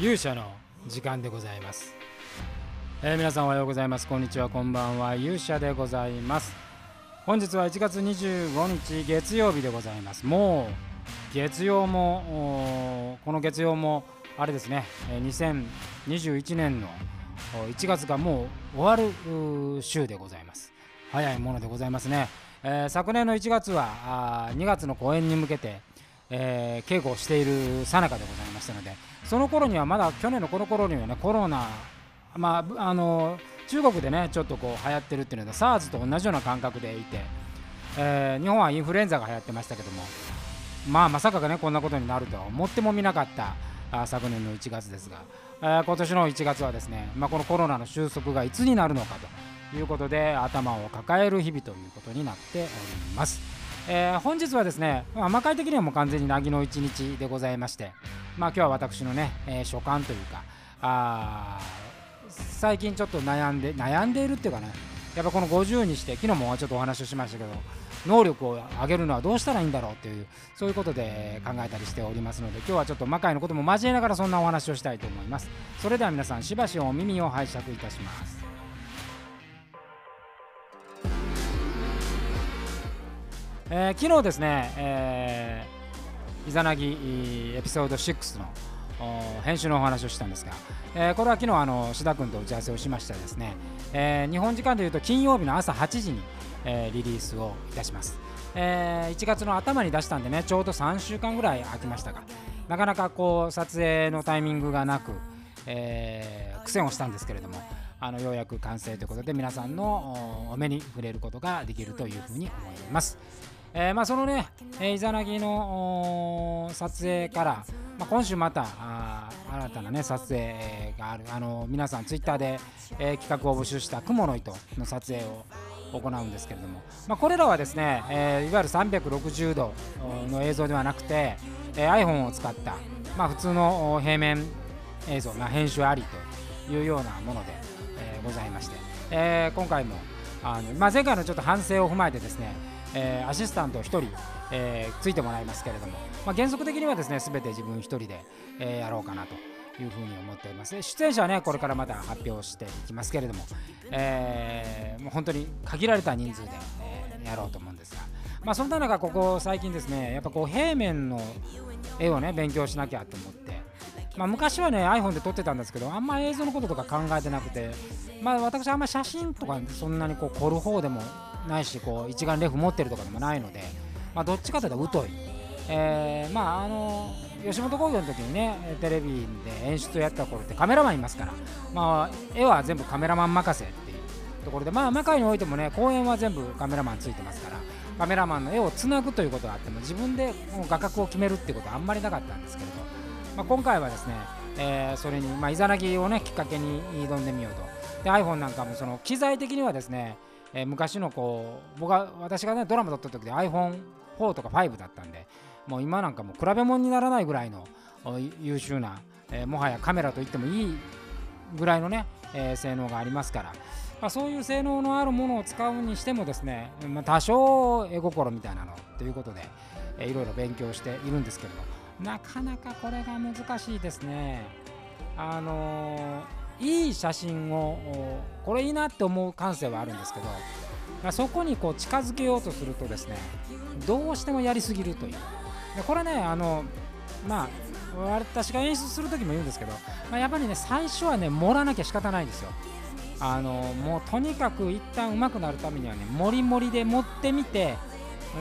勇者の時間でございます、えー、皆さんおはようございます。こんにちは。こんばんは。勇者でございます。本日は1月25日月曜日でございます。もう月曜もこの月曜もあれですね。2021年の1月がもう終わる週でございます。早いものでございますね、えー、昨年の1月はあ2月の公演に向けて、えー、稽古をしているさなかでございましたのでその頃にはまだ去年のこの頃にはねコロナまああの中国でねちょっとこう流行ってるっていうのは SARS と同じような感覚でいて、えー、日本はインフルエンザが流行ってましたけどもまあまさかがねこんなことになるとは思ってもみなかったあ昨年の1月ですが、えー、今年の1月はですね、まあ、このコロナの収束がいつになるのかということで頭を抱える日々ということになっております。えー、本日はですね、まあ、魔界的にはもう完全に凪の一日でございまして、まあ、今日は私のね、えー、所感というかあ最近ちょっと悩んで悩んでいるっていうかねやっぱこの50にして昨日もちょっとお話をしましたけど能力を上げるのはどうしたらいいんだろうっていうそういうことで考えたりしておりますので今日はちょっと魔界のことも交えながらそんなお話をしたいと思います。それでは皆さんしばしお耳を拝借いたします。えー、昨日ですね、えー、イザナギエピソード6の編集のお話をしたんですが、えー、これは昨日あの志田君と打ち合わせをしましたですね、えー、日本時間でいうと金曜日の朝8時に、えー、リリースをいたします、えー、1月の頭に出したんでねちょうど3週間ぐらい空きましたがなかなかこう撮影のタイミングがなく、えー、苦戦をしたんですけれどもあのようやく完成ということで皆さんのお目に触れることができるというふうに思います。えー、まあ、そのね、えイザナギの撮影から、まあ、今週また新たな、ね、撮影がある。あの皆さんツイッターで、えー、企画を募集した「雲の糸」の撮影を行うんですけれども、まあ、これらはですね、えー、いわゆる360度の映像ではなくて、えー、iPhone を使った、まあ、普通の平面映像、ま、編集ありというようなもので、えー、ございまして、えー、今回もあの、まあ、前回のちょっと反省を踏まえてですねえー、アシスタント1人、えー、ついてもらいますけれども、まあ、原則的にはですね全て自分1人で、えー、やろうかなというふうに思っております。出演者はねこれからまた発表していきますけれども、えー、もう本当に限られた人数で、え、やろうと思うんですが、まあ、そんな中ここ最近ですねやっぱこう平面の絵をね勉強しなきゃと思って、まあ、昔はね iPhone で撮ってたんですけどあんま映像のこととか考えてなくて、まあ、私あんま写真とかそんなにこう凝る方でもないしこう一眼レフ持ってるとかでもないので、まあ、どっちかというと疎い、えー、まああの吉本興業の時にねテレビで演出をやった頃ってカメラマンいますから、まあ、絵は全部カメラマン任せっていうところでまあ魔界においてもね公演は全部カメラマンついてますからカメラマンの絵をつなぐということがあっても自分で画角を決めるってことはあんまりなかったんですけれど、まあ、今回はですね、えー、それに、まあ、イザナギをねきっかけに挑んでみようと。で iPhone なんかもその機材的にはですねえー、昔のこう僕は私がねドラマ撮った時で iPhone4 とか5だったんでもう今なんかもう比べ物にならないぐらいの優秀な、えー、もはやカメラといってもいいぐらいのね、えー、性能がありますから、まあ、そういう性能のあるものを使うにしてもですね、まあ、多少絵心みたいなのということで、えー、いろいろ勉強しているんですけれどなかなかこれが難しいですね。あのーいい写真をこれいいなって思う感性はあるんですけど、そこにこう近づけようとするとですねどうしてもやりすぎるという。でこれねあのまあ私が演出する時も言うんですけど、まあ、やっぱりね最初はね盛らなきゃ仕方ないんですよ。あのもうとにかく一旦上手くなるためにはねもりもりで持ってみて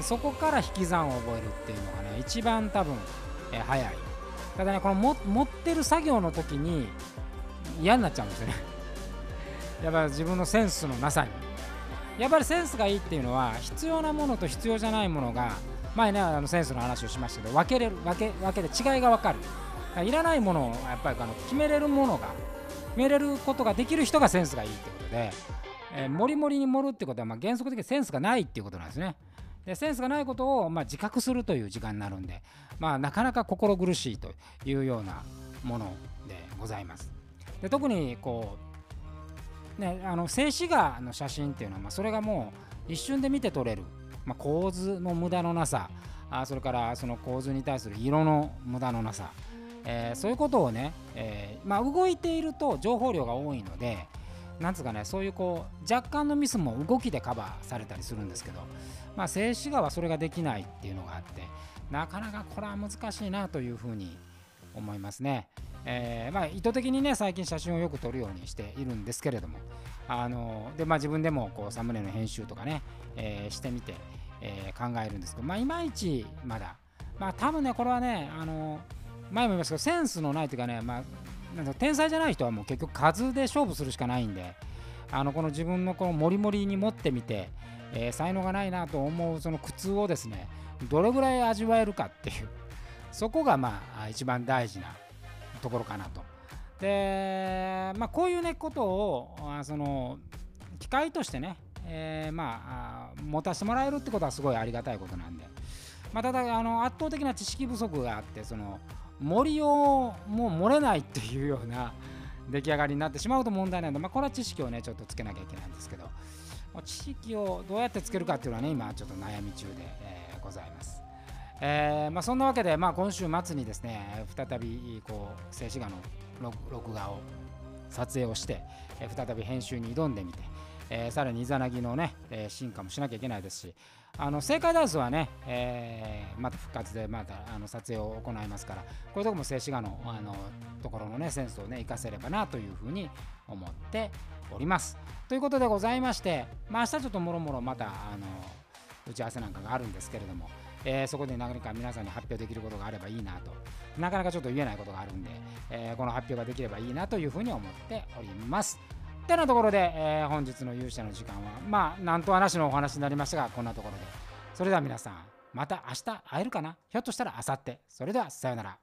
そこから引き算を覚えるっていうのがね一番多分、え早い。ただねこの持ってる作業の時に嫌になっちゃうんですよね。やっぱ自分のセンスのなさに。やっぱりセンスがいいっていうのは必要なものと必要じゃないものが前ねあのセンスの話をしましたけど分けれる分け分けで違いが分かる。いらないものをやっぱりあの決めれるものが決めれることができる人がセンスがいいってことで、えー、もりもりに盛るってことはまあ原則的にセンスがないっていうことなんですね。でセンスがないことをまあ自覚するという時間になるんで、まあ、なかなか心苦しいというようなものでございます。で特にこう、ね、あの静止画の写真っていうのは、まあ、それがもう一瞬で見て取れる、まあ、構図の無駄のなさ。あそれからその構図に対する色の無駄のなさ、えー、そういうことをね、えー、まあ、動いていると情報量が多いのでなんつうかねそういうこう若干のミスも動きでカバーされたりするんですけど、まあ、静止画はそれができないっていうのがあってなかなかこれは難しいなというふうに思いますね。えー、まあ、意図的にね最近写真をよく撮るようにしているんですけれどもあので、まあ、自分でもこうサムネの編集とかね、えー、してみて、えー、考えるんですけど、まあ、いまいちまだ、まあ、多分ねこれはねあの前も言いましたけどセンスのないというかね、まあ、なんか天才じゃない人はもう結局数で勝負するしかないんであのこの自分のこのモリモリに持ってみて、え、才能がないなと思うその苦痛をですねどれぐらい味わえるかっていうそこがまあ一番大事なところかなと。でまあこういうねことをあその機会としてね、えー、まあ持たせてもらえるってことはすごいありがたいことなんで、まあ、ただあの圧倒的な知識不足があってその森をもう漏れないっていうような 出来上がりになってしまうと問題なんで、まあ、これは知識をねちょっとつけなきゃいけないんですけど知識をどうやってつけるかっていうのはね今ちょっと悩み中で、えー、ございます。えーまあ、そんなわけで、まあ、今週末にですね再びこう静止画の録画を撮影をして、えー、再び編集に挑んでみて、えー、さらにイザナギのね、えー、進化もしなきゃいけないですしあの正解ダンスはね、えー、また復活でまたあの撮影を行いますからこういうとこも静止画のあのところのねセンスをね活かせればなというふうに思っております。ということでございまして、まあ、明日ちょっともろもろまたあの打ち合わせなんかがあるんですけれども、えー、そこで何か皆さんに発表できることがあればいいなと。なかなかちょっと言えないことがあるんで、えー、この発表ができればいいなというふうに思っております。てなところで、えー、本日の勇者の時間はまあなんと話のお話になりましたがこんなところで。それでは皆さんまた明日会えるかな？ひょっとしたら明後日。それではさようなら。